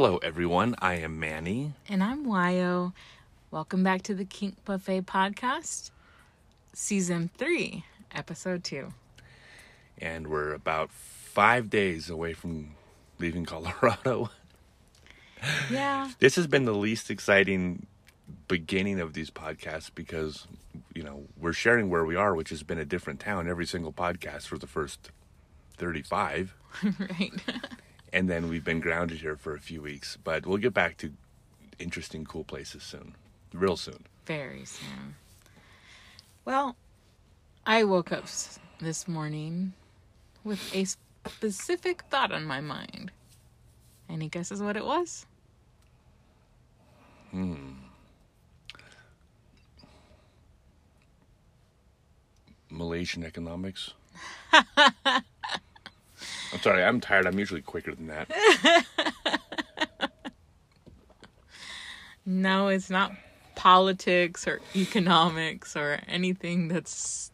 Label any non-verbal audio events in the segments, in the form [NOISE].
Hello, everyone. I am Manny. And I'm Wyo. Welcome back to the Kink Buffet podcast, season three, episode two. And we're about five days away from leaving Colorado. [LAUGHS] Yeah. This has been the least exciting beginning of these podcasts because, you know, we're sharing where we are, which has been a different town every single podcast for the first 35. [LAUGHS] right. [LAUGHS] And then we've been grounded here for a few weeks. But we'll get back to interesting, cool places soon. Real soon. Very soon. Well, I woke up this morning with a specific thought on my mind. Any guesses what it was? Hmm. Malaysian economics. [LAUGHS] I'm sorry, I'm tired. I'm usually quicker than that. [LAUGHS] No, it's not politics or economics or anything that's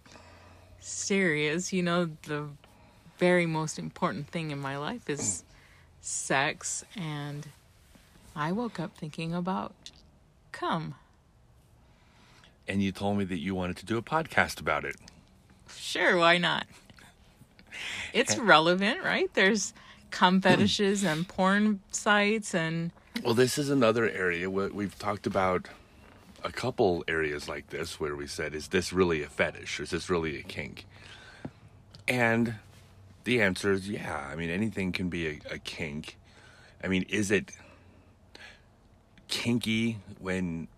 serious. You know, the very most important thing in my life is sex, and I woke up thinking about come. And you told me that you wanted to do a podcast about it. Sure, why not? It's relevant, right? There's cum hmm. fetishes and porn sites and Well, this is another area where we've talked about a couple areas like this where we said, is this really a fetish? Is this really a kink? And the answer is yeah. I mean, anything can be a, a kink. I mean, is it kinky when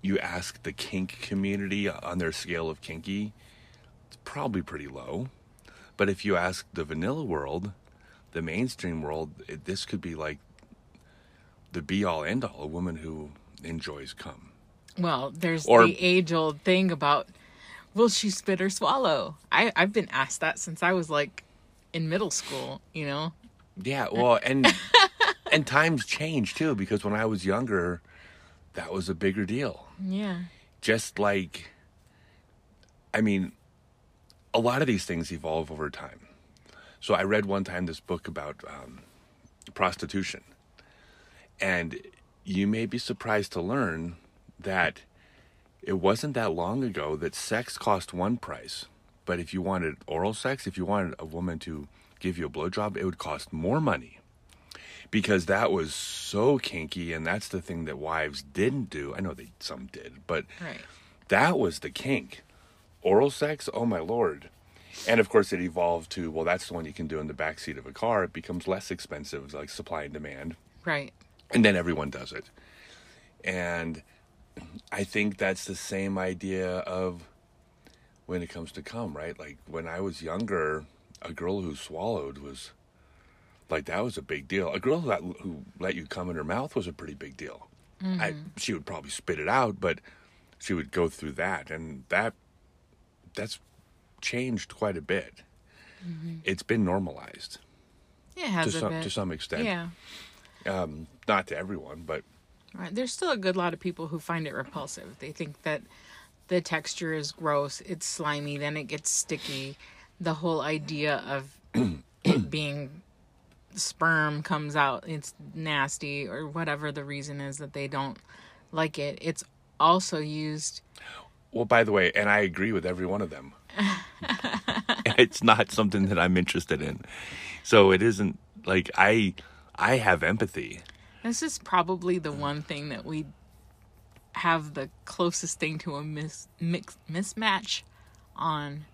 you ask the kink community on their scale of kinky? It's probably pretty low. But if you ask the vanilla world, the mainstream world, it, this could be like the be all end all, a woman who enjoys cum. Well, there's Or- the age old thing about will she spit or swallow? I, I've been asked that since I was like in middle school, you know? Yeah, well, and [LAUGHS] and times change too because when I was younger, that was a bigger deal. Yeah. Just like, I mean, a lot of these things evolve over time. So I read one time this book about um, prostitution, and you may be surprised to learn that it wasn't that long ago that sex cost one price, but if you wanted oral sex, if you wanted a woman to give you a blowjob, it would cost more money because that was so kinky, and that's the thing that wives didn't do. I know they some did, but Right. that was the kink. Oral sex, oh my lord. And of course, it evolved to well, that's the one you can do in the backseat of a car. It becomes less expensive, like supply and demand Right. and then everyone does it. And I think that's the same idea of when it comes to cum, right? Like when I was younger, a girl who swallowed was like that was a big deal. A girl who let, who let you come in her mouth was a pretty big deal. I, mm-hmm. she would probably spit it out, but she would go through that, and that that's changed quite a bit. It's been normalized It has to some bit. to some extent. Yeah. Um, not to everyone, but Right. There's still a good lot of people who find it repulsive. They think that the texture is gross, it's slimy, then it gets sticky. The whole idea of [CLEARS THROAT] it being sperm comes out, it's nasty, or whatever the reason is that they don't like it. It's also used. Well, by the way, and I agree with every one of them. [LAUGHS] it's not something that I'm interested in. So it isn't like I I have empathy. This is probably the one thing that we have the closest thing to a mis- mix- mismatch on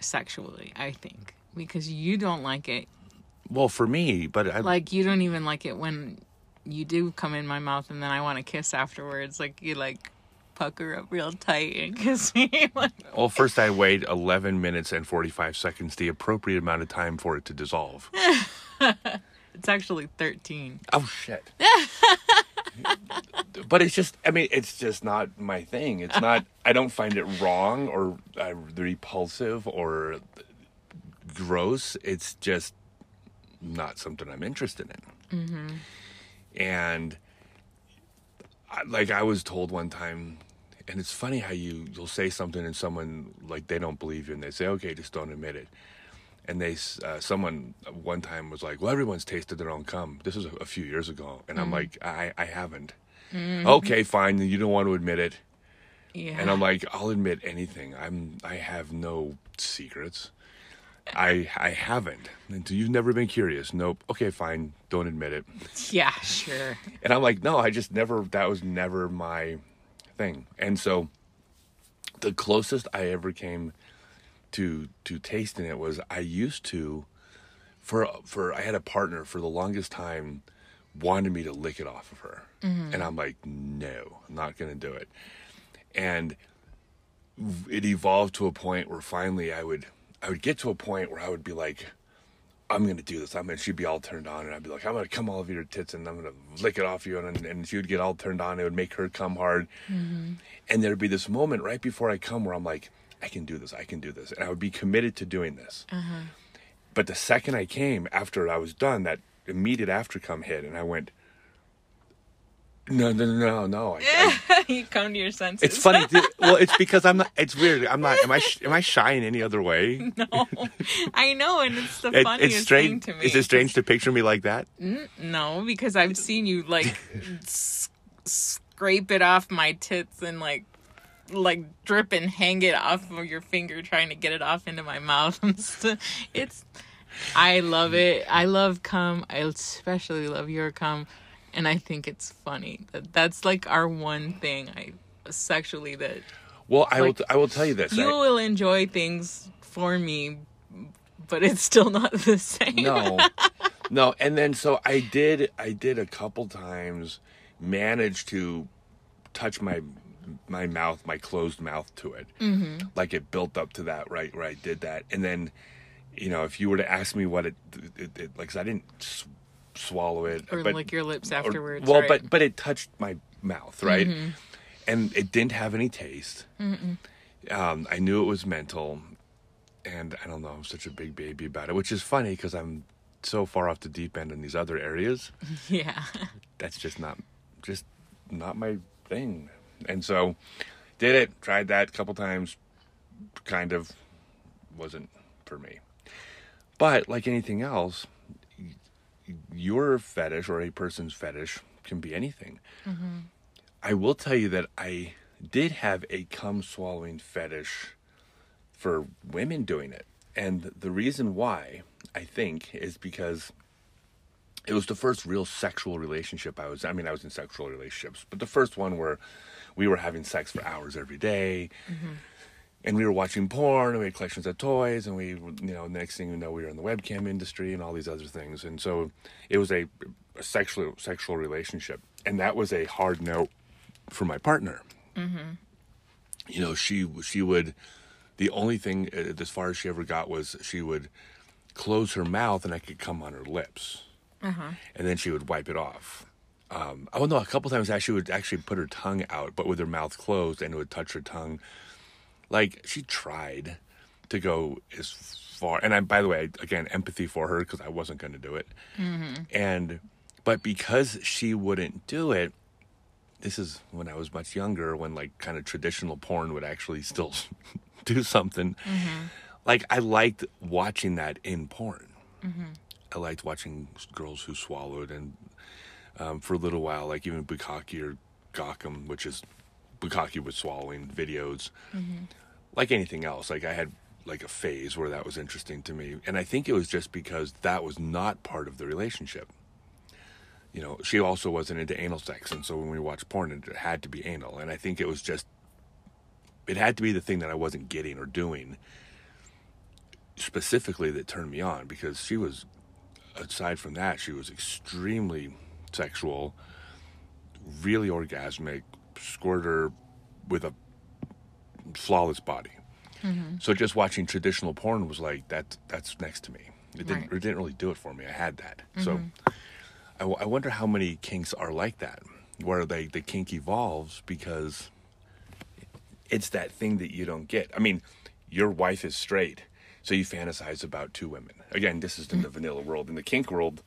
sexually, I think. Because you don't like it. Well, for me, but I Like, you don't even like it when you do come in my mouth and then I want to kiss afterwards. Like, you like pucker up real tight and [LAUGHS] kiss me. like, well, first I wait 11 minutes and 45 seconds, the appropriate amount of time for it to dissolve. [LAUGHS] it's actually 13. Oh shit. [LAUGHS] but it's just I mean, it's just not my thing. It's not I don't find it wrong or uh, repulsive or gross. It's just not something I'm interested in. And like I was told one time, and it's funny how you you'll say something and someone like they don't believe you, and they say, "Okay, just don't admit it." and they uh, someone one time was like, "Well, everyone's tasted their own cum." This was a, a few years ago, and I'm like, "I I haven't." Okay, fine. You don't want to admit it, Yeah. and I'm like, "I'll admit anything. I'm I have no secrets. I I haven't. And you've never been curious. Nope. Okay, fine. Don't admit it." [LAUGHS] yeah, sure. And I'm like, no, I just never, that was never my thing. And so the closest I ever came to, to tasting it was I used to, for, for, I had a partner for the longest time wanted me to lick it off of her. Mm-hmm. And I'm like, no, I'm not going to do it. And it evolved to a point where finally I would, I would get to a point where I would be like, I'm gonna do this. I'm gonna. She'd be all turned on, and I'd be like, I'm gonna come all over your tits, and I'm gonna lick it off you, and and she would get all turned on. It would make her come hard, mm-hmm. and there'd be this moment right before I come where I'm like, I can do this. I can do this, and I would be committed to doing this. Uh-huh. But the second I came, after I was done, that immediate after come hit, and I went, no, no, no, no, no. I, [LAUGHS] I, you come to your senses. it's funny. [LAUGHS] Well, it's because I'm not. It's weird. I'm not. Am I? sh- Am I shy in any other way? no, I know, and it's the [LAUGHS] It- funniest it's strange. thing to me. Is it strange to picture me like that? No, because I've seen you like s- scrape it off my tits and like like drip and hang it off of your finger trying to get it off into my mouth. it's I love it. I love cum. I especially love your cum and I think it's funny. That that's like our one thing I sexually that Well, I will. Like, T- I will tell you this. you I- will enjoy things for me but it's still not the same. no [LAUGHS] no and then so i did i did a couple times manage to touch my my mouth my closed mouth to it mm-hmm. like it built up to that right where i did that and then you know if you were to ask me what it, it, it like 'cause i didn't swallow it Or but, lick your lips or- afterwards. well right? but but it touched my mouth right and it didn't have any taste um, i knew it was mental and i don't know i'm such a big baby about it which is funny because i'm so far off the deep end in these other areas [LAUGHS] yeah. that's just not just not my thing and so did it tried that a couple times kind of wasn't for me but like anything else your fetish or a person's fetish can be anything. Mm-hmm. I will tell you that i did have a cum swallowing fetish for women doing it. And the reason why i think is because it was the first real sexual relationship I was I mean I was in sexual relationships, but the first one where we were having sex for hours every day, mm-hmm. And we were watching porn and we had collections of toys and we you know, next thing you know we were in the webcam industry and all these other things. And so it was a, a sexual sexual relationship. And that was a hard no for my partner. You know, she she would the only thing uh, as far as she ever got was she would close her mouth and I could come on her lips and then she would wipe it off. Um, oh no, a couple times actually would actually put her tongue out, but with her mouth closed, and it would touch her tongue. Like she tried to go as far, and I, by the way, again, empathy for her because I wasn't going to do it, mm-hmm. and but because she wouldn't do it, this is when I was much younger, when like kind of traditional porn would actually still [LAUGHS] do something. Mm-hmm. Like I liked watching that in porn. Mm-hmm. I liked watching girls who swallowed, and um, for a little while, like even Bukkake or Gokkun, which is Bukkake with swallowing videos. Like anything else, like I had like a phase where that was interesting to me, and I think it was just because that was not part of the relationship. You know, she also wasn't into anal sex, and so when we watched porn, it had to be anal, and I think it was just it had to be the thing that I wasn't getting or doing specifically that turned me on because she was aside from that she was extremely sexual really orgasmic squirter with a flawless body so just watching traditional porn was like that that's next to me it didn't, Right. it didn't really do it for me i had that so I, w- I wonder how many kinks are like that where they the kink evolves because it's that thing that you don't get. I mean, your wife is straight, so you fantasize about two women. Again, this is in the vanilla world. In the kink world,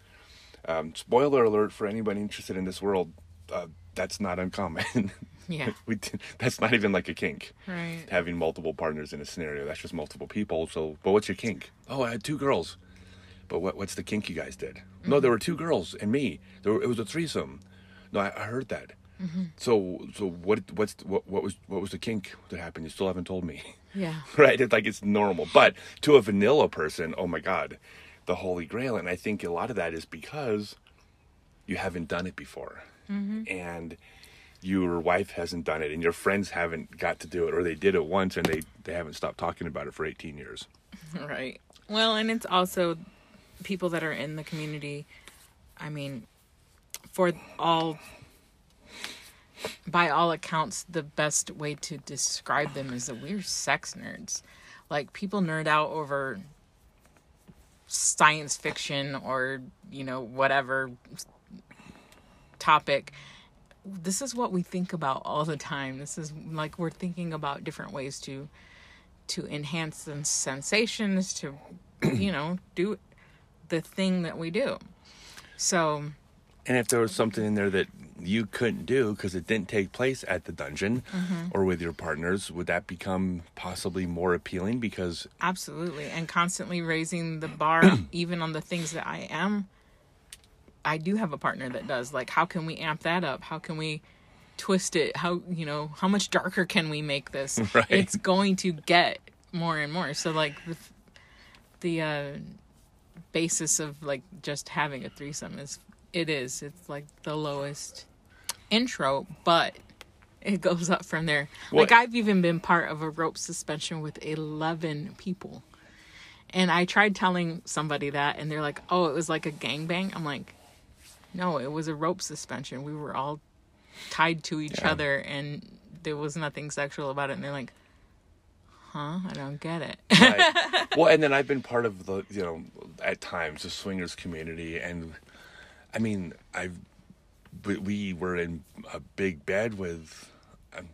um, spoiler alert for anybody interested in this world, uh, that's not uncommon. [LAUGHS] Yeah. [LAUGHS] we, d- that's not even like a kink. Right. Having multiple partners in a scenario, that's just multiple people. So, but what's your kink? Oh, I had two girls. But what, what's the kink you guys did? No, there were two girls and me. There were, it was a threesome. No, I, I heard that. Mm-hmm. So, so what? What's what? What was what was the kink that happened? You still haven't told me. Yeah. [LAUGHS] right? It's like it's normal. But to a vanilla person, oh my God, the holy grail. And I think a lot of that is because you haven't done it before. Mm-hmm. And your wife hasn't done it, and your friends haven't got to do it, or they did it once and they, they haven't stopped talking about it for 18 years. [LAUGHS] Right. Well, and it's also people that are in the community. I mean, for all, by all accounts, the best way to describe them is that we're sex nerds. Like, people nerd out over science fiction or, you know, whatever topic. This is what we think about all the time. This is like we're thinking about different ways to to enhance the sensations to [CLEARS THROAT] you know do the thing that we do so And if there was something in there that you couldn't do because it didn't take place at the dungeon mm-hmm. or with your partners, would that become possibly more appealing? Because absolutely and constantly raising the bar [CLEARS THROAT] even on the things that i am i do have a partner that does like how can we amp that up? How can we twist it? How you know how much darker can we make this? [LAUGHS] Right. it's going to get more and more. So like the the uh basis of like just having a threesome is it is. It's like the lowest intro but it goes up from there. Like i've even been part of a rope suspension with 11 people. And i tried telling somebody that and they're like oh it was like a gangbang. I'm like no it was a rope suspension we were all tied to each Yeah. other and there was nothing sexual about it and they're like huh i don't get it Right. [LAUGHS] well, and then I've been part of the, you know, at times the swingers community, and I mean, I've, we- we were in a big bed with, um,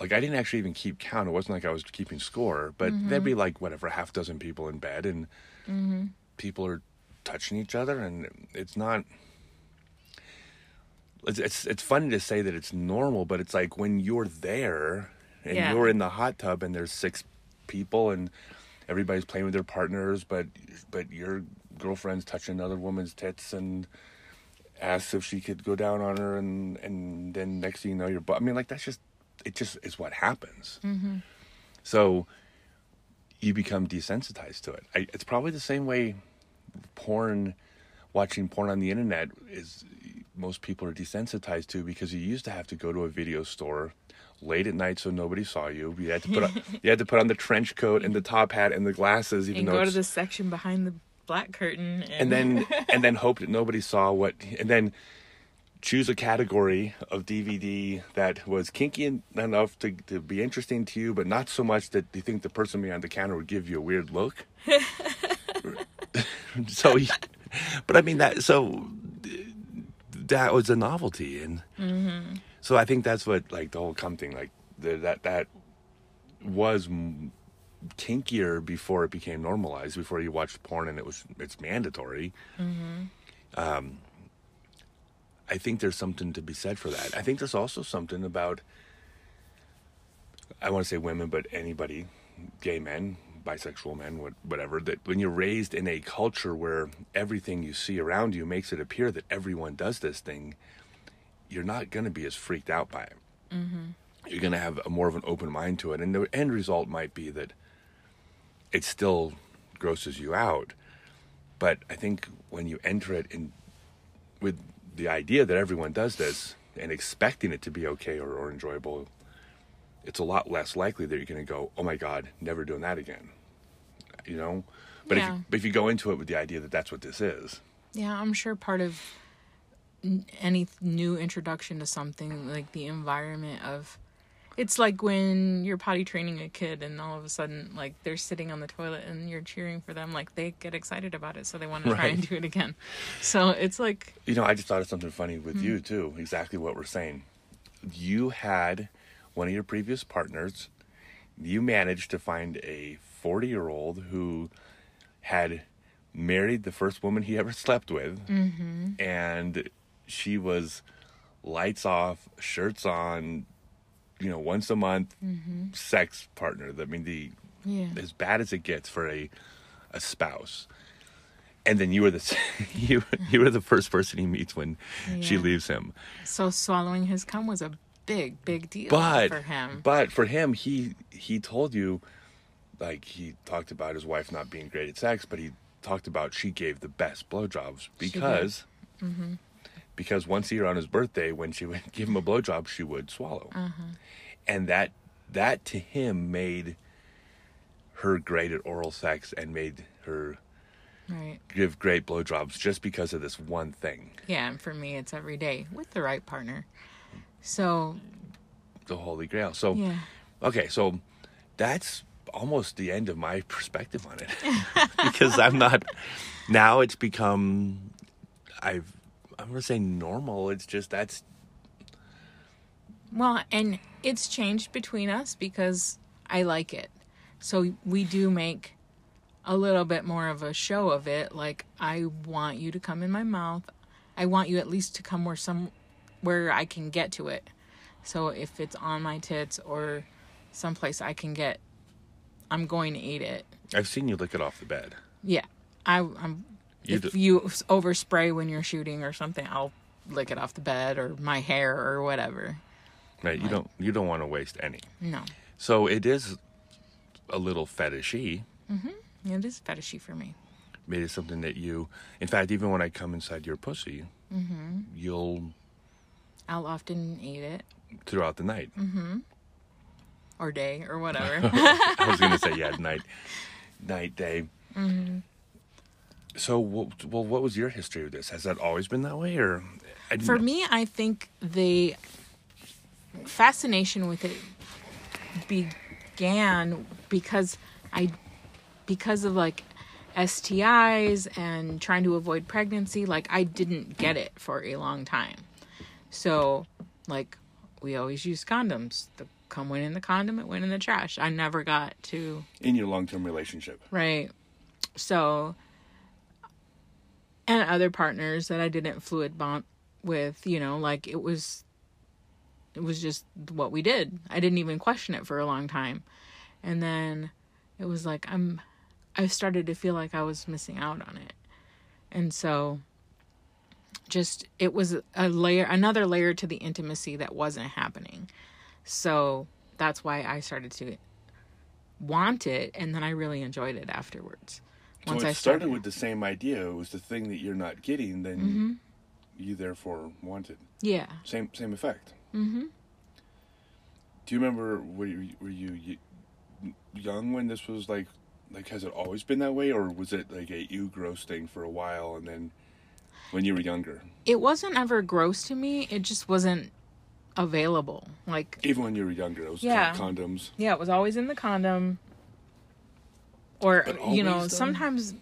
like I didn't actually even keep count. It wasn't like I was keeping score, but there'd be like whatever half dozen people in bed, and people are touching each other, and it's not. It's, it's it's funny to say that it's normal, but it's like when you're there and Yeah. you're in the hot tub and there's six people and everybody's playing with their partners, but but your girlfriend's touching another woman's tits and asks if she could go down on her, and and then next thing you know, you're. I mean, like that's just it. Just is what happens. Mm-hmm. So you become desensitized to it. I, it's probably the same way porn, watching porn on the internet is. Most people are desensitized to because you used to have to go to a video store late at night so nobody saw you. You had to put on, [LAUGHS] you had to put on the trench coat and the top hat and the glasses, even and though go to the section behind the black curtain and and, then [LAUGHS] and then hope that nobody saw what and then choose a category of DVD that was kinky enough to, to be interesting to you, but not so much that you think the person behind the counter would give you a weird look. [LAUGHS] [LAUGHS] so, y- but I mean that so that was a novelty, and so I think that's what like the whole cum thing like the, that that was m- kinkier before it became normalized. Before you watched porn and it was it's mandatory. Um, I think there's something to be said for that. I think there's also something about I want to say women, but anybody, gay men, bisexual men, what, whatever. That when you're raised in a culture where everything you see around you makes it appear that everyone does this thing, you're not going to be as freaked out by it. Mm-hmm. You're going to have a more of an open mind to it, and the end result might be that it still grosses you out. But I think when you enter it in with the idea that everyone does this and expecting it to be okay or, or enjoyable, it's a lot less likely that you're going to go, "Oh my God, never doing that again." You know, but if you, but if you go into it with the idea that that's what this is, yeah i'm sure part of any new introduction to something like the environment of it's like when you're potty training a kid and all of a sudden like they're sitting on the toilet and you're cheering for them like they get excited about it so they want to try Right. and do it again so it's like you know, I just thought of something funny with hmm. you too. Exactly what we're saying. You had one of your previous partners. You managed to find a 40 year old who had married the first woman he [LAUGHS] ever slept with, and she was lights off, shirts on, you know, once a month Mm-hmm. sex partner. I mean, the Yeah. as bad as it gets for a a spouse. And then you were the [LAUGHS] you you were the first person he meets when she leaves him. So swallowing his cum was a big, big deal But for him. but for him, he he told you, like he talked about his wife not being great at sex, but he talked about she gave the best blowjobs because Mm-hmm. because once a year on his birthday, when she would [LAUGHS] give him a blowjob, she would swallow, and that that to him made her great at oral sex and made her right. give great blowjobs just because of this one thing. Yeah, and for me, it's every day with the right partner. So The holy grail. So yeah, Okay, so that's almost the end of my perspective on it [LAUGHS] because I'm not now it's become I've I'm gonna say normal. It's just that's well, and it's changed between us because I like it. So we do make a little bit more of a show of it. Like I want you to come in my mouth. I want you at least to come where some where I can get to it. So if it's on my tits or someplace I can get, I'm going to eat it. I've seen you lick it off the bed. Yeah, I, I'm. You if you overspray when you're shooting or something, I'll lick it off the bed or my hair or whatever. Right? You don't you don't want to waste any. No, So it is a little fetishy. Mm-hmm. It is fetishy for me. It is something that you in fact even when I come inside your pussy, Mm-hmm. you'll I'll often eat it throughout the night. Mm-hmm. or day or whatever. [LAUGHS] I was gonna say yeah, [LAUGHS] night, night, day. Mm-hmm. So, well, well, what was your history with this? Has that always been that way, or I for know. me, I think the fascination with it began because I because of like STIs and trying to avoid pregnancy, like I didn't get it for a long time. So, like we always used condoms. The cum went in the condom, it went in the trash. I never got to in your long-term relationship? Right. So, and other partners that I didn't fluid bond with, you know, like it was, it was just what we did. I didn't even question it for a long time. And then it was like, I'm, I started to feel like I was missing out on it. And so, just, it was a layer, another layer to the intimacy that wasn't happening. So, that's why I started to want it and then I really enjoyed it afterwards. So it started, with the same idea. It was the thing that you're not getting, then Mm-hmm. you therefore wanted. yeah. Same same effect. Mm-hmm. Do you remember? Were you, were you young when this was like? Like, has it always been that way, or was it like a you gross thing for a while, and then when you were younger, It wasn't ever gross to me. It just wasn't available. Like even when you were younger, it was Yeah. condoms. yeah, it was always in the condom. Or you know, though? sometimes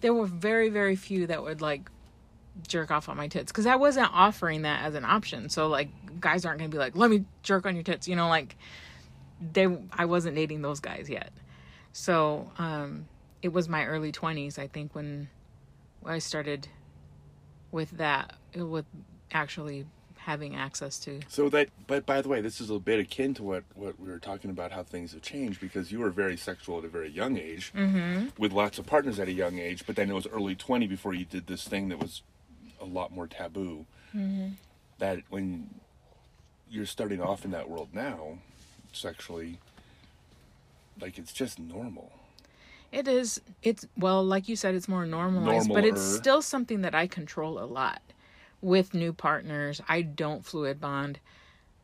there were very very few that would like jerk off on my tits cuz I wasn't offering that as an option. So like guys aren't going to be like, "Let me jerk on your tits." You know, like they I wasn't dating those guys yet. So, um it was my early 20s I think when I started with that with actually having access to So that, but by the way, this is a bit akin to what what we were talking about, how things have changed because you were very sexual at a very young age, mm-hmm. with lots of partners at a young age. But then it was early twenty before you did this thing that was a lot more taboo. That when you're starting off in that world now, sexually, like it's just normal. It is. It's well, like you said, it's more normalized, but it's still something that I control a lot with new partners. I don't fluid bond,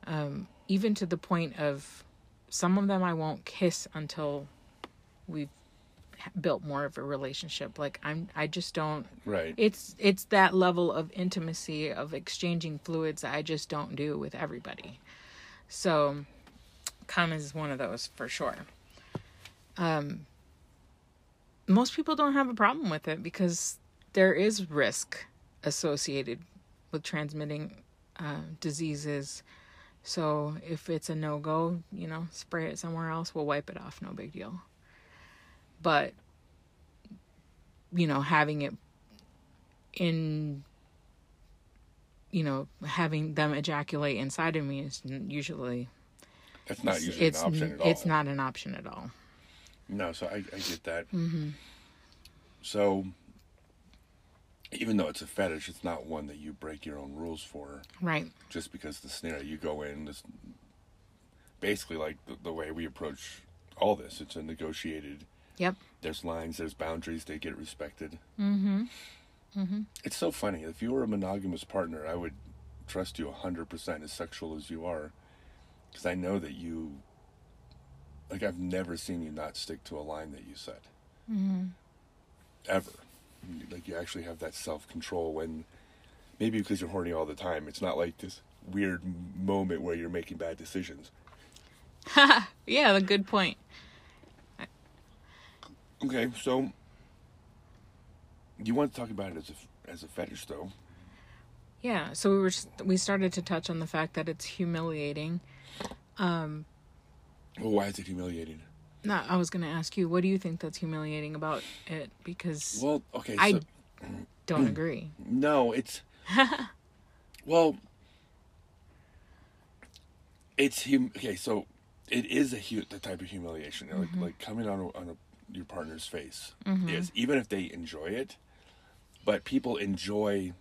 um, even to the point of some of them I won't kiss until we've built more of a relationship. Like I'm, I just don't. Right. It's it's that level of intimacy of exchanging fluids I just don't do with everybody. So, cum is one of those for sure. Um, most people don't have a problem with it because there is risk associated with transmitting uh, diseases. So if it's a no go, you know, spray it somewhere else. We'll wipe it off. No big deal. But you know, having it in you know, having them ejaculate inside of me is usually That's not usually it's an option at all. it's not an option at all. No, so I, I get that. Mm-hmm. So, even though it's a fetish, it's not one that you break your own rules for Right. just because the snare you go in. is basically like the, the way we approach all this. It's a negotiated. Yep. There's lines. There's boundaries. They get respected. Mm-hmm. Mm-hmm. It's so funny. If you were a monogamous partner, I would trust you hundred percent as sexual as you are, because I know that you. Like I've never seen you not stick to a line that you set. Mm-hmm. Ever, like you actually have that self control when, maybe because you're horny all the time. It's not like this weird moment where you're making bad decisions. [LAUGHS] Yeah, a good point. Okay, so you want to talk about it as a as a fetish, though. Yeah, so we were just, we started to touch on the fact that it's humiliating. Um, Well, why is it humiliating? No, I was going to ask you, what do you think that's humiliating about it? Because Well, okay, I so don't agree. [CLEARS THROAT] no, it's [LAUGHS] well, it's hum. Okay, so it is a hu- the type of humiliation, like mm-hmm. like coming on a, on a, your partner's face mm-hmm. is even if they enjoy it, but people enjoy.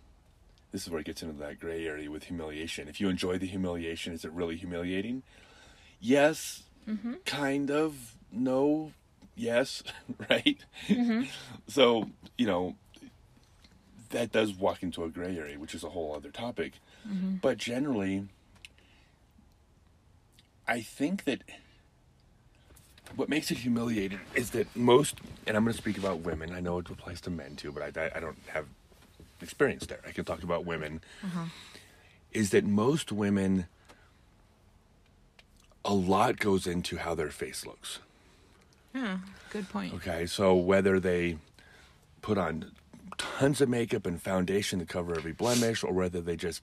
This is where it gets into that gray area with humiliation. If you enjoy the humiliation, is it really humiliating? Yes, Mm-hmm. kind of. No, yes, [LAUGHS] right? Mm-hmm. [LAUGHS] So, you know, that does walk into a gray area, which is a whole other topic. Mm-hmm. But generally, I think that what makes it humiliating is that most, and I'm going to speak about women. I know it applies to men too, but I, I don't have experience there. I can talk about women. Uh-huh. Is that most women, a lot goes into how their face looks. Yeah, good point. Okay, so whether they put on tons of makeup and foundation to cover every blemish, or whether they just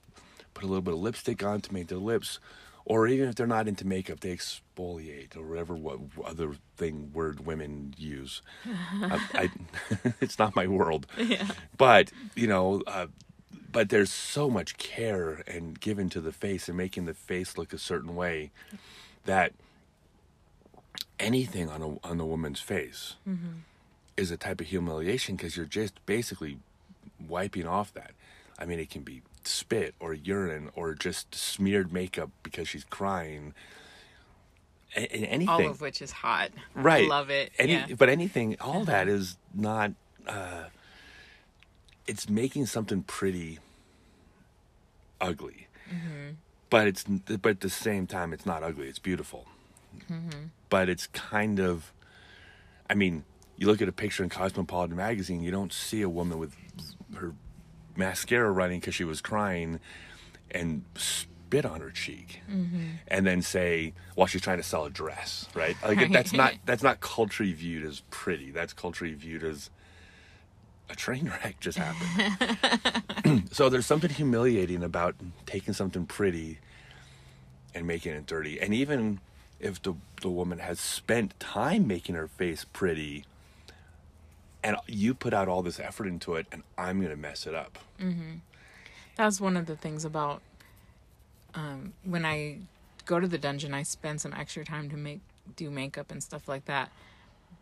put a little bit of lipstick on to make their lips, or even if they're not into makeup, they exfoliate or whatever what other thing word women use. [LAUGHS] I, I, [LAUGHS] it's not my world, yeah. but you know. Uh, but there's so much care and given to the face and making the face look a certain way that anything on a on the woman's face is a type of humiliation because you're just basically wiping off that. I mean, it can be spit or urine or just smeared makeup because she's crying. A- anything, All of which is hot. right? I Love it. Any, yeah. but anything, all that is not. Uh, it's making something pretty ugly, but it's but at the same time, it's not ugly. It's beautiful, mm-hmm. but it's kind of. I mean, you look at a picture in Cosmopolitan magazine, you don't see a woman with her mascara running because she was crying and spit on her cheek mm-hmm. and then say well she's trying to sell a dress right? Like that's not [LAUGHS] that's not culturally viewed as pretty. That's culturally viewed as a train wreck just happened [CLEARS THROAT] so there's something humiliating about taking something pretty and making it dirty and even if the the woman has spent time making her face pretty and you put out all this effort into it and i'm going to mess it up That's one of the things about um, when I go to the dungeon. I spend some extra time to make do makeup and stuff like that.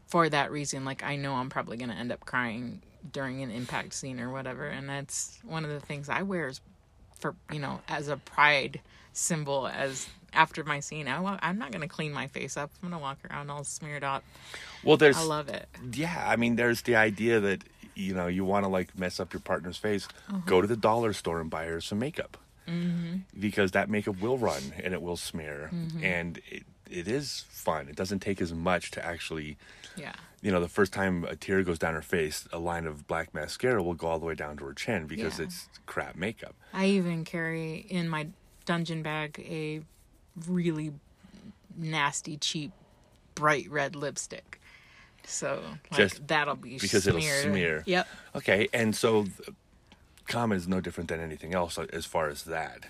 For that reason, like I know I'm probably gonna end up crying during an impact scene or whatever, and that's one of the things I wear is for you know as a pride symbol. As after my scene, I I'm not gonna clean my face up. I'm gonna walk around all smeared up. well there's I love it. yeah i mean there's the idea that you know you want to like mess up your partner's face go uh-huh. to the dollar store and buy her some makeup mm-hmm. because that makeup will run and it will smear mm-hmm. and it, it is fun it doesn't take as much to actually Yeah. You know the first time a tear goes down her face a line of black mascara will go all the way down to her chin because Yeah. it's crap makeup I even carry in my dungeon bag a really nasty, cheap, bright red lipstick. So like, Just that'll be because it'll smear. Yep. okay and so common is no different than anything else as far as that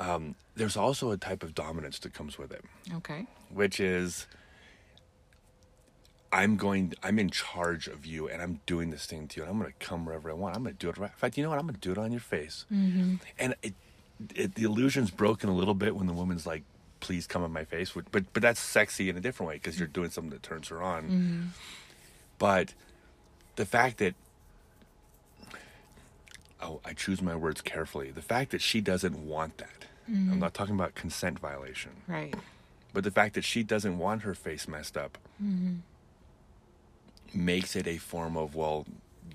um, there's also a type of dominance that comes with it Okay. which is I'm going. I'm in charge of you, and I'm doing this thing to you. And I'm going to come wherever I want. I'm going to do it right. In fact, you know what? I'm going to do it on your face. Mm-hmm. And it, it, the illusion's broken a little bit when the woman's like, "Please come on my face." But but that's sexy in a different way because you're doing something that turns her on. Mm-hmm. But the fact that oh, I choose my words carefully. The fact that she doesn't want that. I'm not talking about consent violation. Right. But the fact that she doesn't want her face messed up makes it a form of, well,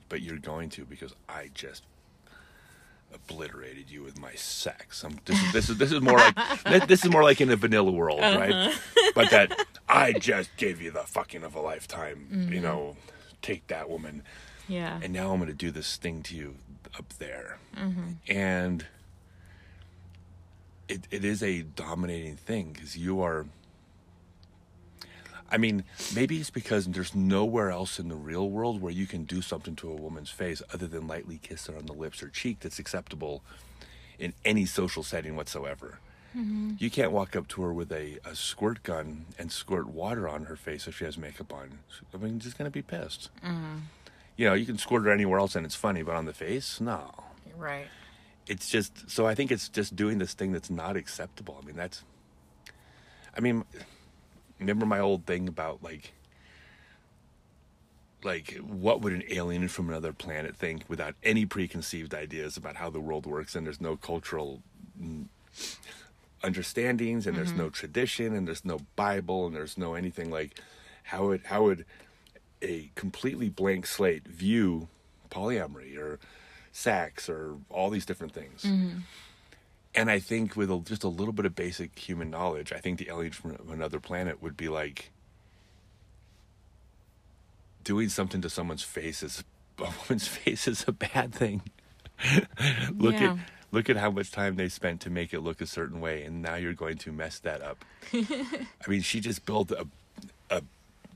but you're going to because I just obliterated you with my sex. I'm, this, is, this is this is more like [LAUGHS] this- is more like in a vanilla world, right? Uh-huh. But that I just gave you the fucking of a lifetime. You mm-hmm. know, take that woman, Yeah. and now I'm going to do this thing to you up there, mm-hmm. and it it is a dominating thing because you are. I mean, maybe it's because there's nowhere else in the real world where you can do something to a woman's face other than lightly kiss her on the lips or cheek that's acceptable in any social setting whatsoever. Mm-hmm. You can't walk up to her with a, a squirt gun and squirt water on her face if she has makeup on. I mean, she's going to be pissed. Mm-hmm. You know, you can squirt her anywhere else and it's funny, but on the face, no. right. It's just, so I think it's just doing this thing that's not acceptable. I mean, that's, I mean, remember my old thing about like, like what would an alien from another planet think without any preconceived ideas about how the world works and there's no cultural mm, understandings and there's no tradition and there's no bible and there's no anything like how would how would a completely blank slate view polyamory or sex or all these different things and i think with a, just a little bit of basic human knowledge i think the aliens from another planet would be like doing something to someone's face is [LAUGHS] a woman's face is a bad thing [LAUGHS] look Yeah. at look at how much time they spent to make it look a certain way and now you're going to mess that up [LAUGHS] i mean she just built a a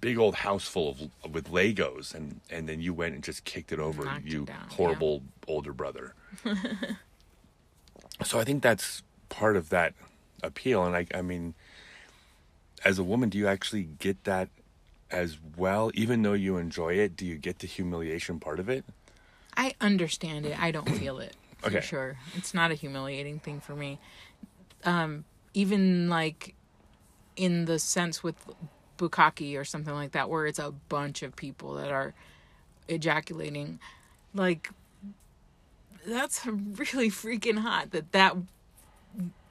big old house full of with legos and and then you went and just kicked it over Knocked it you yeah. horrible older brother so i think that's part of that appeal and i i mean as a woman do you actually get that as well even though you enjoy it do you get the humiliation part of it I understand it. I don't feel it [CLEARS THROAT] for Okay. sure. It's not a humiliating thing for me. Um, even like in the sense with bukkake or something like that, where it's a bunch of people that are ejaculating, like that's [LAUGHS] really freaking hot. That that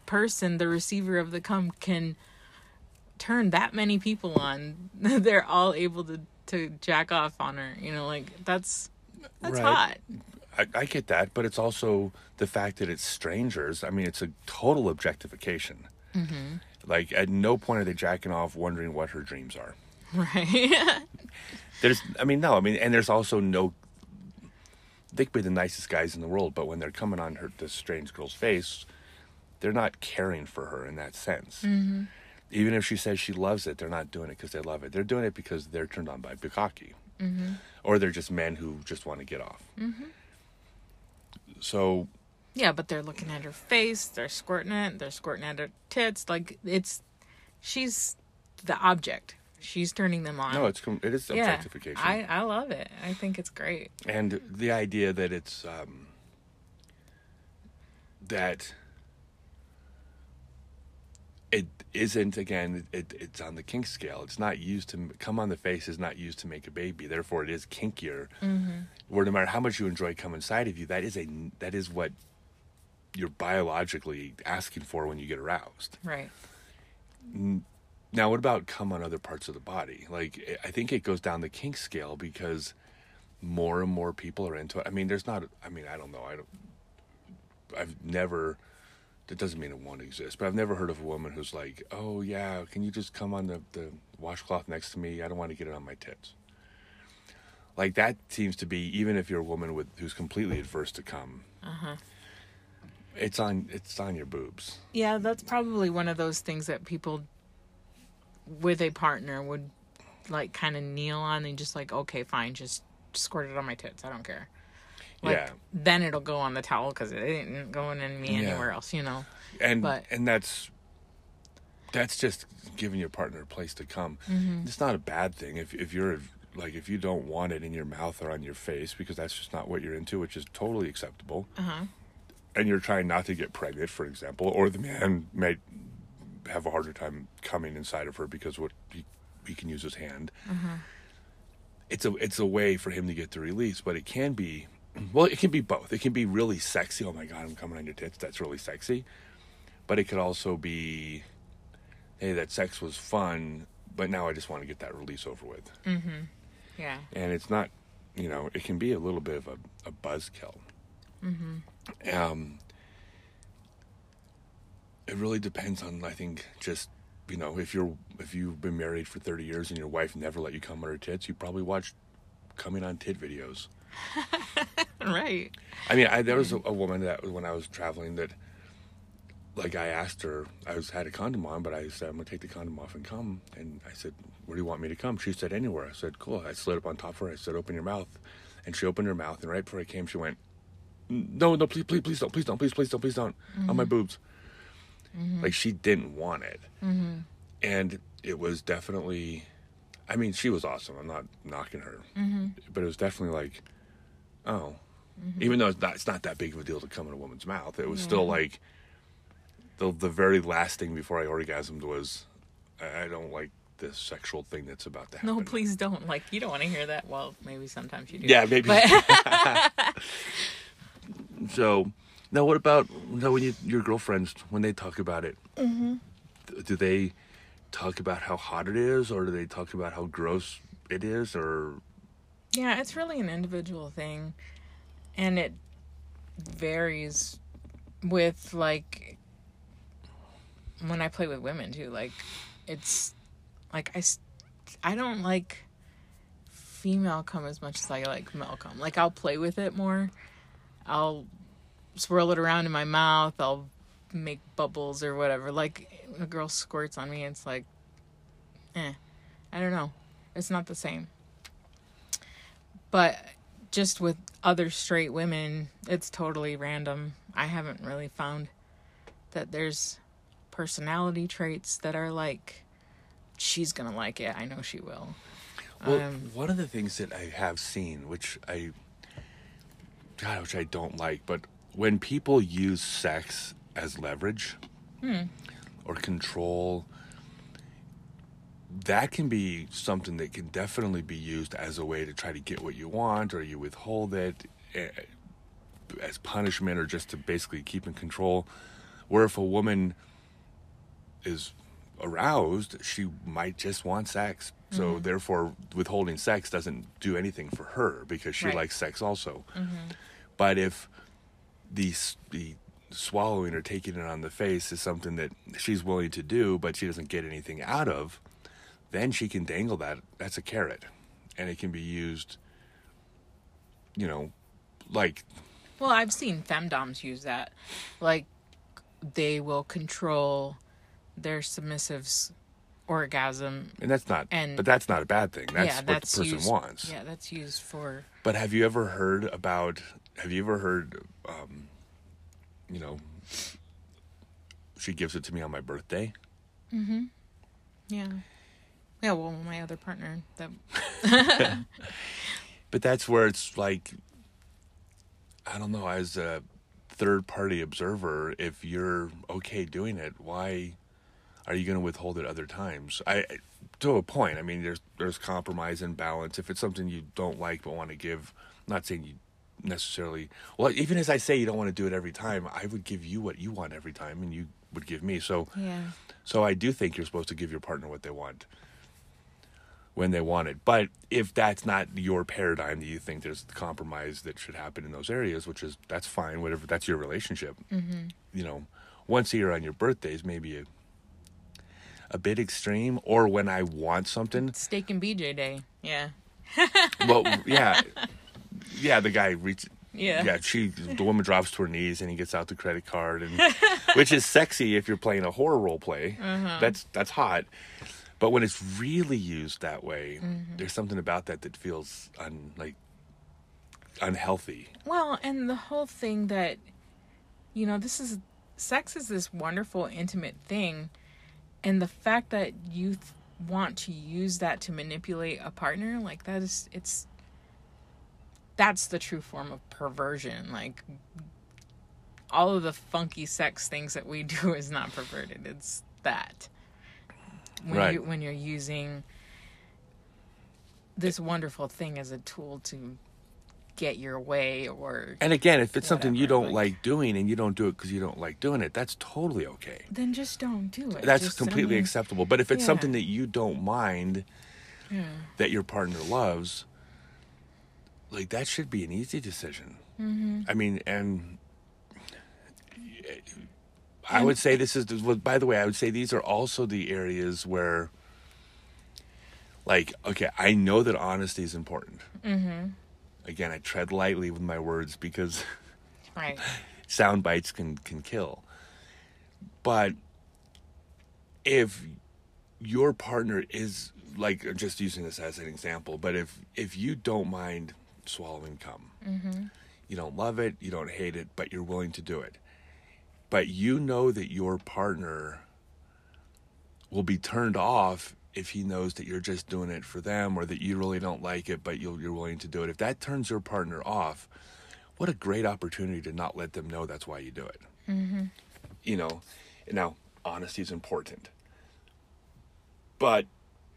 person, the receiver of the cum, can turn that many people on. [LAUGHS] They're all able to to jack off on her. You know, like that's that's Right. hot. I, I get that but it's also the fact that it's strangers i mean it's a total objectification mm-hmm. like at no point are they jacking off wondering what her dreams are [LAUGHS] Right. there's i mean no i mean and there's also no they could be the nicest guys in the world but when they're coming on her this strange girl's face they're not caring for her in that sense. Mm-hmm. Even if she says she loves it they're not doing it because they love it. They're doing it because they're turned on by bukkake mm-hmm. or they're just men who just want to get off. Mm-hmm. So yeah, but they're looking at her face, they're squirting it, they're squirting at her tits. Like it's she's the object. She's turning them on. no it's it is yeah. objectification I, I love it. I think it's great. and the idea that it's um, that it isn't again it, it's on the kink scale it's not used to come on the face is not used to make a baby therefore it is kinkier where no matter how much you enjoy come inside of you that is a that is what you're biologically asking for when you get aroused Right. Now, what about come on other parts of the body? Like, I think it goes down the kink scale because more and more people are into it. I mean, there's not. I mean, I don't know. I don't. I've never. That doesn't mean it won't exist, but I've never heard of a woman who's like, "Oh yeah, can you just come on the the washcloth next to me? I don't want to get it on my tits." Like that seems to be even if you're a woman with who's completely adverse to come. Uh-huh. It's on. It's on your boobs. Yeah, that's probably one of those things that people with a partner would like kind of kneel on and just like, okay, fine, just squirt it on my tits. I don't care. Like, Yeah. Then it'll go on the towel because it ain't going in me Yeah. anywhere else, you know. and But- and that's that's just giving your partner a place to come. It's not a bad thing if if you're like if you don't want it in your mouth or on your face because that's just not what you're into, which is totally acceptable. Uh-huh. And you're trying not to get pregnant, for example, or the man might have a harder time coming inside of her because what he, he can use his hand. It's a it's a way for him to get the release, but it can be well, it can be both. It can be really sexy. Oh my god, I'm coming on your tits. That's really sexy. But it could also be, hey, that sex was fun, but now I just want to get that release over with. Yeah. And it's not, you know, it can be a little bit of a, a buzzkill. Mm-hmm. Um, it really depends on, I think, just you know, if you're if you've been married for 30 years and your wife never let you come on her tits, you probably watched coming on tit videos. [LAUGHS] Right. I mean, I, there was a, a woman that when I was traveling that, like, I asked her, I was had a condom on, but I said I'm gonna take the condom off and come, and I said, where do you want me to come? She said anywhere. I said cool. I slid up on top of her. I said open your mouth, and she opened her mouth, and right before I came, she went, no, no, please, please, please don't, please don't, please, please don't, please don't, on my mm. boobs. Mm-hmm. Like she didn't want it, mm-hmm. and it was definitely. I mean, she was awesome. I'm not knocking her, mm-hmm. but it was definitely like, oh, even though it's not, it's not that big of a deal to come in a woman's mouth. It was still like the the very last thing before I orgasmed was, I, I don't like this sexual thing that's about to happen. No, please don't. Like, you don't want to hear that. Well, maybe sometimes you do. Yeah, maybe. But [LAUGHS] [LAUGHS] So, now what about now when you, your girlfriends when they talk about it? Mm-hmm. th- Do they talk about how hot it is, or do they talk about how gross it is, or yeah, it's really an individual thing. And it varies with, like, when I play with women, too. Like, it's like I, I don't like female cum as much as I like male cum. Like, I'll play with it more. I'll swirl it around in my mouth. I'll make bubbles or whatever. Like, a girl squirts on me, it's like, eh. I don't know. It's not the same. But just with other straight women, it's totally random. I haven't really found that there's personality traits that are like, she's gonna like it. I know she will. Well, Um, one of the things that I have seen, which I, God, which I don't like, but when people use sex as leverage hmm. or control, that can be something that can definitely be used as a way to try to get what you want, or you withhold it eh, as punishment, or just to basically keep in control. Where if a woman is aroused, she might just want sex. So mm-hmm. therefore, withholding sex doesn't do anything for her because she Right. likes sex also. Mm-hmm. But if the the swallowing or taking it on the face is something that she's willing to do, but she doesn't get anything out of, then she can dangle that. That's a carrot, and it can be used. You know, like well, I've seen femdoms use that. Like, they will control their submissive's orgasm. and that's not. And- but that's not a bad thing. That's yeah, what that's the person used, wants. Yeah, that's used for. But have you ever heard about? Have you ever heard? Um, you know, she gives it to me on my birthday. Mm hmm. Yeah. Yeah, well, my other partner that [LAUGHS] But that's where it's like, I don't know. As a third party observer, if you're okay doing it, why are you going to withhold it other times? I to a point. I mean, there's there's compromise and balance. If it's something you don't like but want to give, I'm not saying you necessarily. Well, even as I say you don't want to do it every time, I would give you what you want every time, and you would give me. So yeah. so I do think you're supposed to give your partner what they want when they want it. But if that's not your paradigm, that you think there's compromise that should happen in those areas, which is that's fine. Whatever that's your relationship. Mm-hmm. You know, once a year on your birthdays, maybe a a bit extreme, or when I want something. Steak and BJ day. Yeah. well, yeah, [LAUGHS] yeah. The guy reaches. Yeah. Yeah, she the woman drops to her knees and he gets out the credit card and [LAUGHS] which is sexy if you're playing a horror role play. Mm-hmm. That's that's hot. But when it's really used that way, mm-hmm. there's something about that that feels un, like unhealthy. Well, and the whole thing that, you know, this is sex is this wonderful, intimate thing. and the fact that you th- want to use that to manipulate a partner like that is it's that's the true form of perversion like all of the funky sex things that we [LAUGHS] do is not perverted it's that when Right. you when you're using this wonderful thing as a tool to get your way or And again, if it's something you don't like- like doing and you don't do it because you don't like doing it, that's totally okay. then just don't do it That's Just, I completely mean, acceptable. But if it's yeah. something that you don't mind yeah. that your partner loves, like that should be an easy decision. Mm-hmm. I mean, and I would say this is, by the way, I would say these are also the areas where, like, okay, I know that honesty is important. Mm-hmm. Again, I tread lightly with my words because [LAUGHS] right sound bites can can kill. But if your partner is like just using this as an example, but if if you don't mind swallowing cum, mm-hmm. you don't love it, you don't hate it, but you're willing to do it, but you know that your partner will be turned off if he knows that you're just doing it for them or that you really don't like it but you'll, you're willing to do it. If that turns your partner off what a great opportunity to not let them know that's why you do it. Mm-hmm. You know now honesty is important. But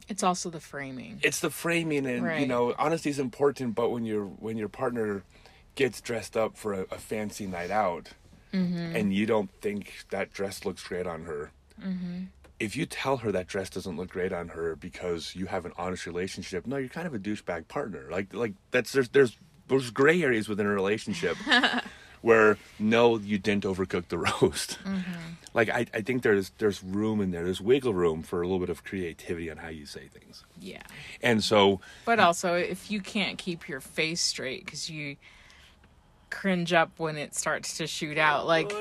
it's also the framing. It's the framing and you know honesty is important but when your when your partner gets dressed up for a, a fancy night out mm-hmm. and you don't think that dress looks great on her mm-hmm. if you tell her that dress doesn't look great on her because you have an honest relationship no you're kind of a douchebag partner. Like like that's there's there's there's gray areas within a relationship [LAUGHS] where no you didn't overcook the [LAUGHS] roast. Mm-hmm. Like I, I think there's there's room in there. There's wiggle room for a little bit of creativity on how you say things. Yeah. And so But also, if you can't keep your face straight because you cringe up when it starts to shoot out, like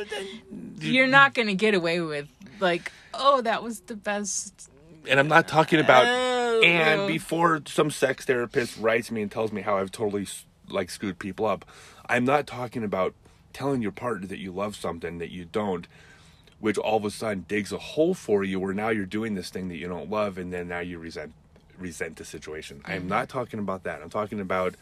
you're not gonna get away with like, oh, that was the best. and I'm not talking about Oh, and before some sex therapist writes me and tells me how I've totally like screwed people up, I'm not talking about telling your partner that you love something that you don't, which all of a sudden digs a hole for you where now you're doing this thing that you don't love and then now you resent resent the situation. I am not mm-hmm. talking about that. I'm talking about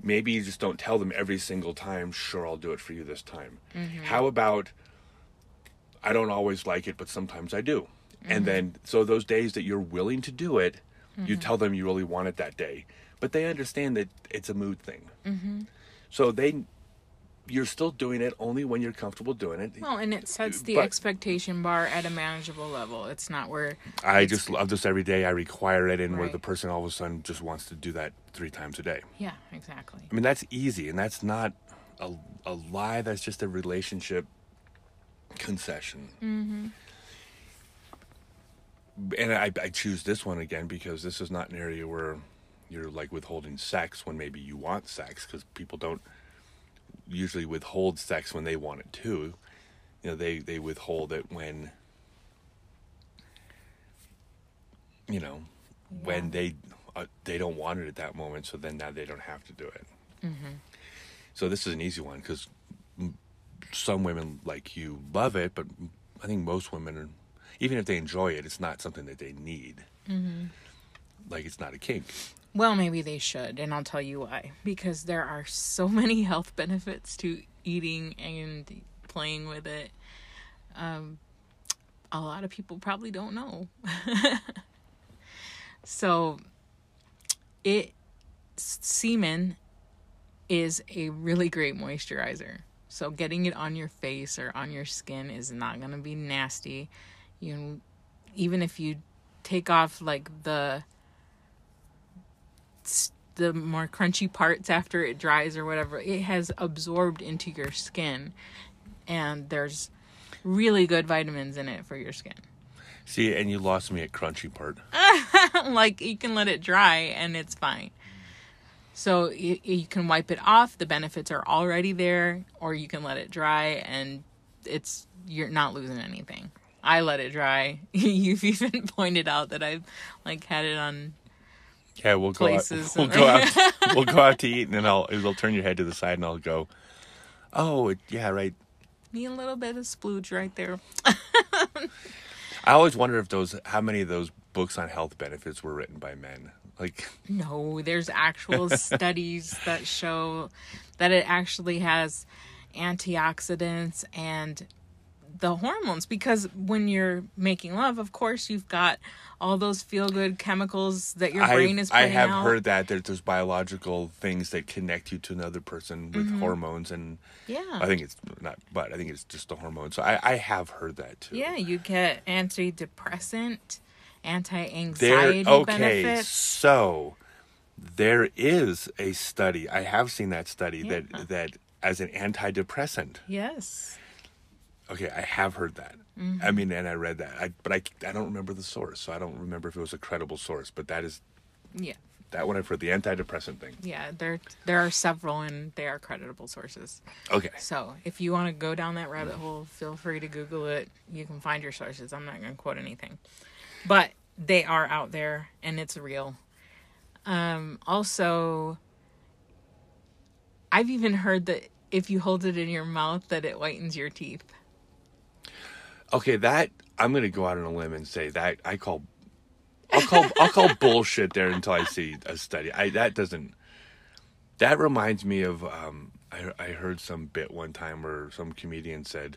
maybe you just don't tell them every single time, sure I'll do it for you this time. Mm-hmm. How about I don't always like it, but sometimes I do. And mm-hmm. then, so those days that you're willing to do it, you tell them you really want it that day. But they understand that it's a mood thing. So they, you're still doing it only when you're comfortable doing it. Well, and it sets the But- expectation bar at a manageable level. It's not where I just love this every day. I require it, and where the person all of a sudden just wants to do that three times a day. yeah, exactly. I mean, that's easy, and that's not a, a lie. That's just a relationship concession. Mm-hmm. And I, I choose this one again because this is not an area where you're like withholding sex when maybe you want sex because people don't usually withhold sex when they want it too. You know, they, they withhold it when, you know, when they uh, they don't want it at that moment. So then now they don't have to do it. So this is an easy one because some women like you love it, but I think most women, are, even if they enjoy it, it's not something that they need. Like it's not a kink. Well, maybe they should, and I'll tell you why. Because there are so [LAUGHS] many health benefits to eating and playing with it. Um, a lot of people probably don't know. [LAUGHS] so, it semen is a really great moisturizer. So, getting it on your face or on your skin is not going to be nasty. You, even if you take off like the the more crunchy parts after it dries or whatever it has absorbed into your skin and there's really good vitamins in it for your skin. See, and you lost me at crunchy part. [LAUGHS] like you can let it dry and it's fine. So you, you can wipe it off the benefits are already there or you can let it dry and it's you're not losing anything. I let it dry. [LAUGHS] You've even [LAUGHS] pointed out that i've like had it on Yeah, we'll go out. We'll go out. [LAUGHS] we'll go out to eat, and then I'll it'll turn your head to the side, and I'll go. Oh, yeah, right. me a little bit of splooge right there [LAUGHS] I always wonder if those how many of those books on health benefits were written by men. Like [LAUGHS] No, there's actual studies that show that it actually has antioxidants and the hormones because when you're making love, of course, you've got all those feel good chemicals that your brain I, is I have out. heard that there's those biological things that connect you to another person with hormones and Mm-hmm. Yeah. I think it's not but I think it's just the hormones. So I, I have heard that too. Yeah, you get antidepressant, anti-anxiety okay, benefits. so there is a study. I have seen that study Yeah. that that as an antidepressant. Yes. Okay, I have heard that. Mm-hmm. I mean, and I read that. I, but I, I don't remember the source, so I don't remember if it was a credible source. But that is Yeah. that one I've heard the antidepressant thing. Yeah, there there are several and they are creditable sources. Okay, So, if you want to go down that rabbit hole, feel free to Google it. You can find your sources. I'm not going to quote anything. But they are out there and it's real. Um, also, I've even heard that if you hold it in your mouth that it whitens your teeth. Okay, that I'm gonna go out on a limb and say that I call, I'll call, I'll call [LAUGHS] bullshit there until I see a study. I that doesn't. That reminds me of um, I I heard some bit one time where some comedian said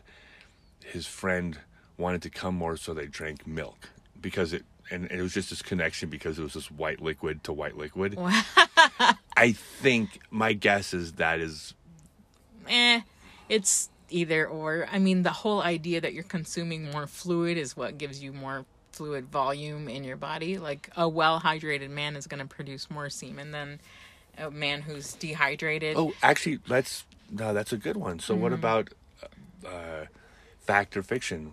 his friend wanted to come more, so they drank milk because it and it was just this connection because it was this white liquid to white liquid. [LAUGHS] I think my guess is that is eh, it's either or. I mean, the whole idea that you're consuming more fluid is what gives you more fluid volume in your body. Like a well hydrated man is going to produce more semen than a man who's dehydrated. Oh, actually, that's no, that's a good one. So, what about uh, fact or fiction?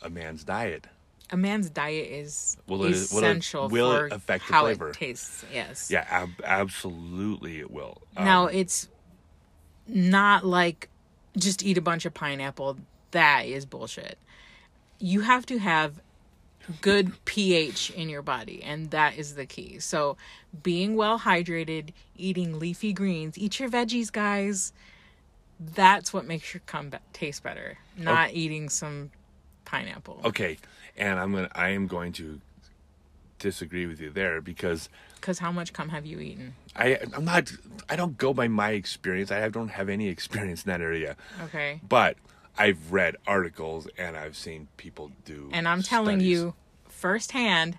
A man's diet. A man's diet is Will it- will it- essential will for it affect the how flavor? it tastes. Yes. Yeah, ab- absolutely, it will. Um, Now it's not like just eat a bunch of pineapple. That is bullshit. You have to have good pH in your body, and that is the key. So, being well hydrated, eating leafy greens, eat your veggies, guys. That's what makes your cum be- taste better. Not oh. eating some pineapple. okay, and I'm gonna, I am going to disagree with you there because Because how much cum have you eaten? I, I'm not, I don't go by my experience. I don't have any [LAUGHS] experience in that area, Okay. but I've read articles and I've seen people do. And I'm telling studies. you firsthand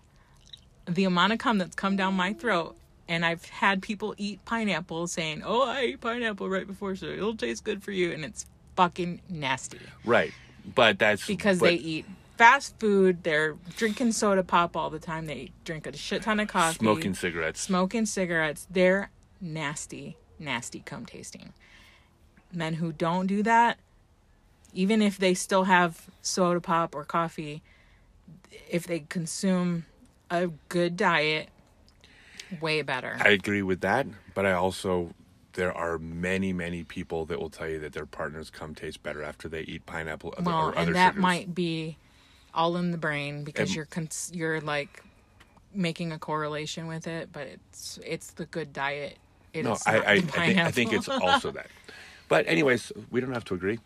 the amount of cum that's come down my throat. And I've had people eat pineapple saying, Oh, I ate pineapple right before, so it'll taste good for you. And it's fucking nasty right, but that's because but- they eat fast food. They're drinking soda pop all the time. They drink a shit ton of coffee, smoking cigarettes. smoking cigarettes. They're nasty, nasty cum tasting. Men who don't do that, even if they still have soda pop or coffee, if they consume a good diet, way better. I agree with that, but I also there are many many people that will tell you that their partners cum taste better after they eat pineapple well, or other and that sugars. might be all in the brain because And- you're cons- you're like making a correlation with it, but it's it's the good diet. It no, is I I, I think I think it's also [LAUGHS] that. But anyways, we don't have to agree.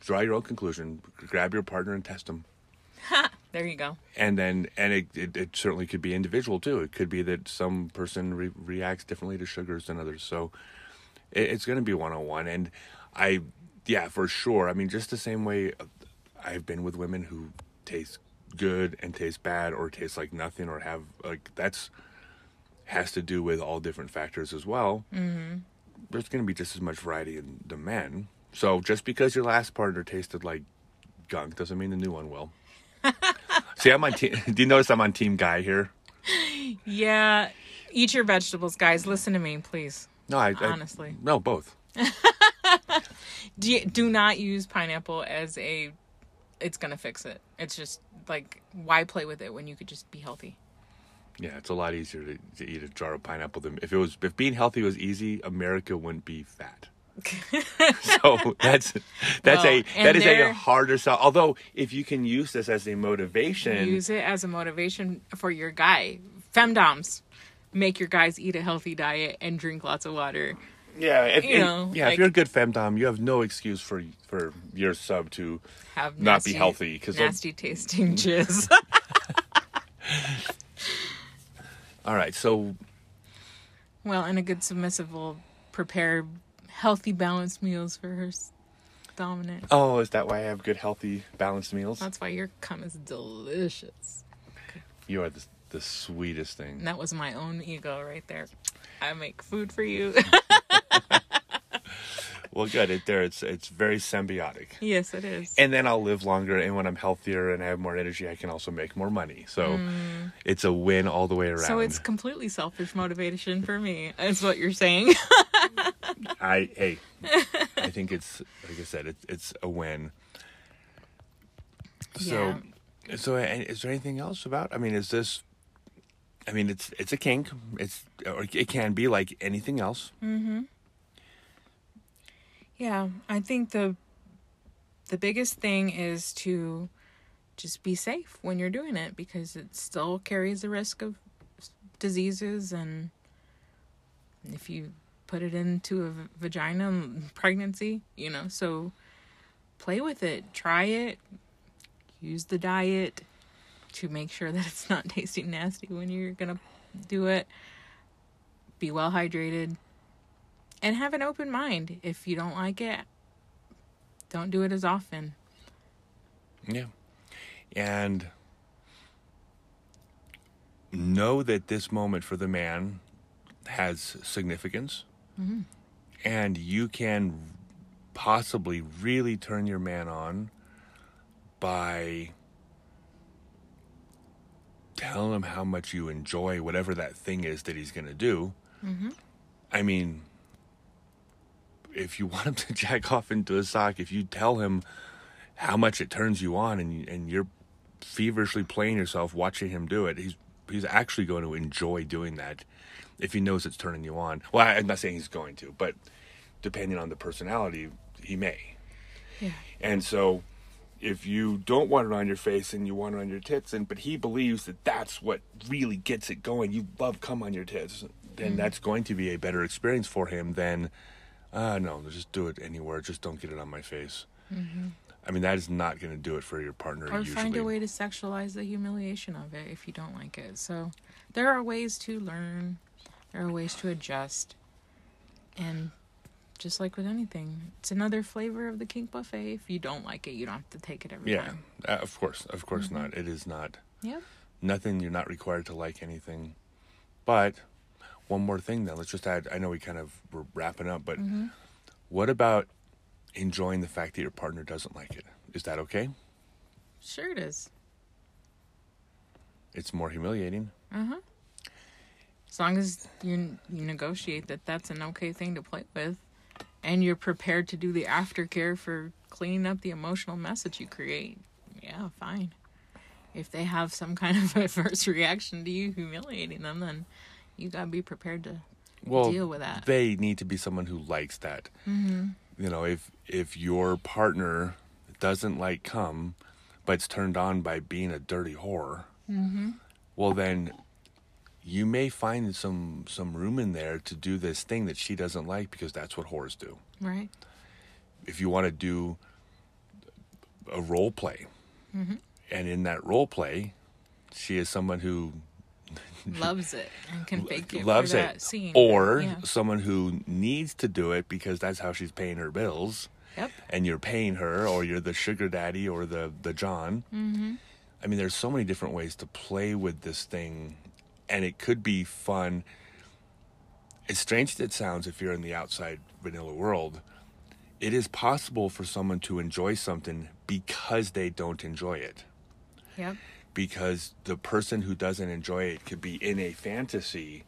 Draw your own conclusion. Grab your partner and test them. [LAUGHS] there you go. and then and it, it, it certainly could be individual too it could be that some person re- reacts differently to sugars than others so it, it's going to be one-on-one and i yeah for sure i mean just the same way i've been with women who taste good and taste bad or taste like nothing or have like that's has to do with all different factors as well mm-hmm. there's going to be just as much variety in the men so just because your last partner tasted like gunk doesn't mean the new one will [LAUGHS] See, I'm on team. [LAUGHS] Do you notice I'm on team guy here? Yeah, eat your vegetables, guys. Listen to me, please. No, I, I Honestly. no both. [LAUGHS] Do you, do not use pineapple as a. It's gonna fix it. It's just like why play with it when you could just be healthy. Yeah, it's a lot easier to, to eat a jar of pineapple than if it was if being healthy was easy. America wouldn't be fat. [LAUGHS] so that's that's Well, a that is a harder sell. Although if you can use this as a motivation, Use it as a motivation for your guy. Femdoms, make your guys eat a healthy diet and drink lots of water. Yeah, if, You know, yeah. if like- you're a good femdom, you have no excuse for for your sub to Have not be healthy, 'cause they'll- nasty tasting [LAUGHS] jizz. [LAUGHS] All right, so well, and a good submissive will prepare healthy, balanced meals for her dominant. oh, is that why I have good, healthy, balanced meals? That's why your cum is delicious. You are the the sweetest thing. And that was my own ego right there. I make food for you. [LAUGHS] Well, good. It there. It's it's very symbiotic. yes, it is. And then I'll live longer, and when I'm healthier and I have more energy, I can also make more money. So it's a win all the way around. Mm. so it's completely selfish motivation for me. Is what you're saying. [LAUGHS] I hey, I think it's like I said, it's it's a win. So, so is there anything else about? I mean, is this? I mean, it's it's a kink. It's it can be like anything else. Mm-hmm. Yeah, I think the the biggest thing is to just be safe when you're doing it because it still carries the risk of diseases. And if you put it into a vagina pregnancy, you know, so play with it, try it, use the diet to make sure that it's not [LAUGHS] tasting nasty when you're going to do it. Be well hydrated and have an open mind. If you don't like it, don't do it as often. Yeah, and know that this moment for the man has significance, mm-hmm. and you can possibly really turn your man on by telling him how much you enjoy whatever that thing is that he's going to do. Mm-hmm. I mean, if you [LAUGHS] want him to jack off into a sock, if you tell him how much it turns you on and and you're feverishly playing yourself watching him do it, he's he's actually going to enjoy doing that if he knows it's turning you on. Well, I'm not saying he's going to, but depending on the personality, he may. Yeah. And so if you don't want it on your face and you want it on your tits and but he believes that that's what really gets it going, you love cum on your tits, then that's going to be a better experience for him than uh no, just do it anywhere, just don't get it on my face. I mean, that is not going to do it for your partner Or usually. find a way to sexualize the humiliation of it if you don't like it. So there are ways to learn, there are ways to adjust. And just like with anything, it's another flavor of the kink buffet. If you don't like it, you don't have to take it every Yeah, time. uh, of course, of course not. It is not Yep. nothing. You're not required to like anything. But one more thing, then let's just add. I know we kind of were wrapping up, but what about enjoying the fact that your partner doesn't like it? Is that okay? Sure it is. It's more humiliating. Uh-huh. As long as you you negotiate that that's an okay thing to play with, and you're prepared to do the aftercare for cleaning up the emotional mess that you create, yeah, fine. If they have some kind of [LAUGHS] adverse reaction to you humiliating them, then you gotta be prepared to Well, deal with that. they need to be someone who likes that. Mm-hmm. You know, if if your partner doesn't like cum, it's turned on by being a dirty whore, well then you may find some some room in there to do this thing that she doesn't like because that's what whores do. right? If you want to do a role play, and in that role play, she is someone who [LAUGHS] Loves it and can fake it loves it, scene. or yeah. someone who needs to do it because that's how she's paying her bills. Yep. and you're paying her or you're the sugar daddy or the the john mm-hmm. i mean there's so many different ways to play with this thing and it could be fun as strange as it sounds if you're in the outside vanilla world it is possible for someone to enjoy something because they don't enjoy it Yep. because the person who doesn't enjoy it could be in a fantasy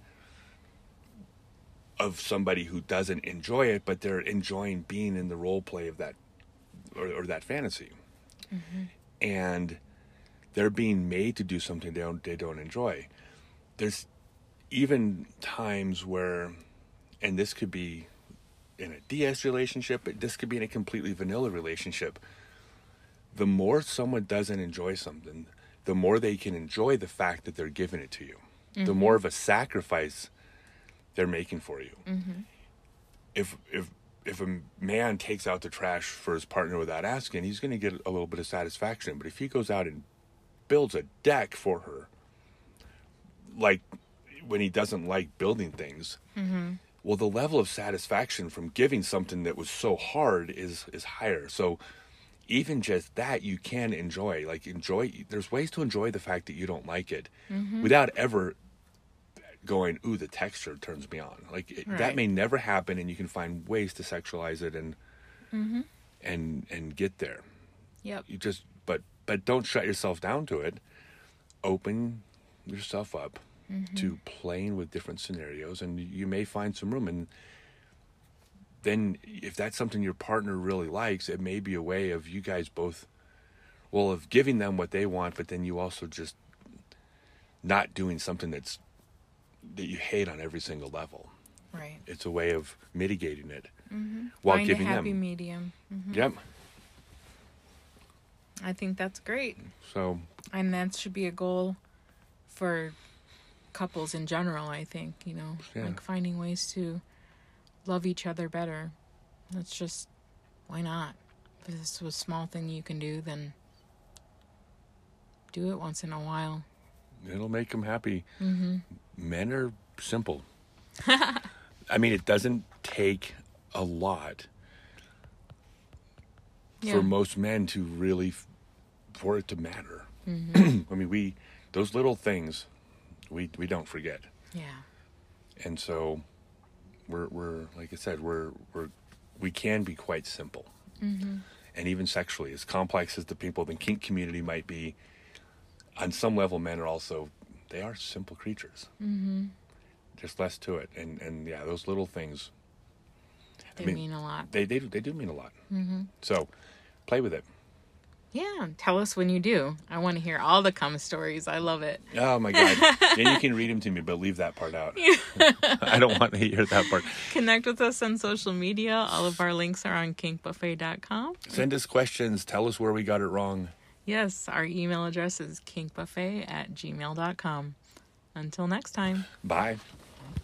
of somebody who doesn't enjoy it, but they're enjoying being in the role play of that or, or that fantasy, mm-hmm. and they're being made to do something they don't they don't enjoy. There's even times where, and this could be in a DS relationship, but this could be in a completely vanilla relationship the more someone doesn't enjoy something, the more they can enjoy the fact that they're giving it to you. The mm-hmm. more of a sacrifice they're making for you. Mm-hmm. if if if a man takes out the trash for his partner without asking, he's going to get a little bit of satisfaction. But if he goes out and builds a deck for her, like when he doesn't like building things, mm-hmm. well, the level of satisfaction from giving something that was so hard is is higher. So even just that you can enjoy like enjoy there's ways to enjoy the fact that you don't like it mm-hmm. without ever going ooh the texture turns me on. Like it, that may never happen and you can find ways to sexualize it and mm-hmm. and and get there. Yep. you just but but don't shut yourself down to it. Open yourself up Mm-hmm. to playing with different scenarios and you may find some room and then if that's something your partner really likes it may be a way of you guys both well of giving them what they want but then you also just not doing something that's that you hate on every single level Right. it's a way of mitigating it mm-hmm. while Find giving a happy them medium. Mm-hmm. yep I think that's great. so And that should be a goal for couples in general, I think, you know, Yeah. like finding ways to love each other better. That's just, why not? If this was a small thing you can do, then do it once in a while. it'll make them happy. Mm-hmm. Men are simple. [LAUGHS] I mean, it doesn't take a lot Yeah. for most men to really for it to matter. Mm-hmm. [CLEARS THROAT] I mean, we those little things we we don't forget, Yeah. and so we're we're like I said we're we're we can be quite simple, and even sexually, as complex as the people in the kink community might be, on some level, men are also they are simple creatures. Mm-hmm. There's less to it, and and yeah, those little things They mean- mean a lot. they they do, they do mean a lot. Mm-hmm. So play with it. Yeah. Tell us when you do. I want to hear all the cum stories. I love it. Oh my god! [LAUGHS] then you can read them to me, but leave that part out. [LAUGHS] I don't want to hear that part. Connect with us on social media. All of our links are on kinkbuffet.com. Send us questions. Tell us where we got it wrong. Yes, our email address is kinkbuffet at gmail.com. Until next time. Bye.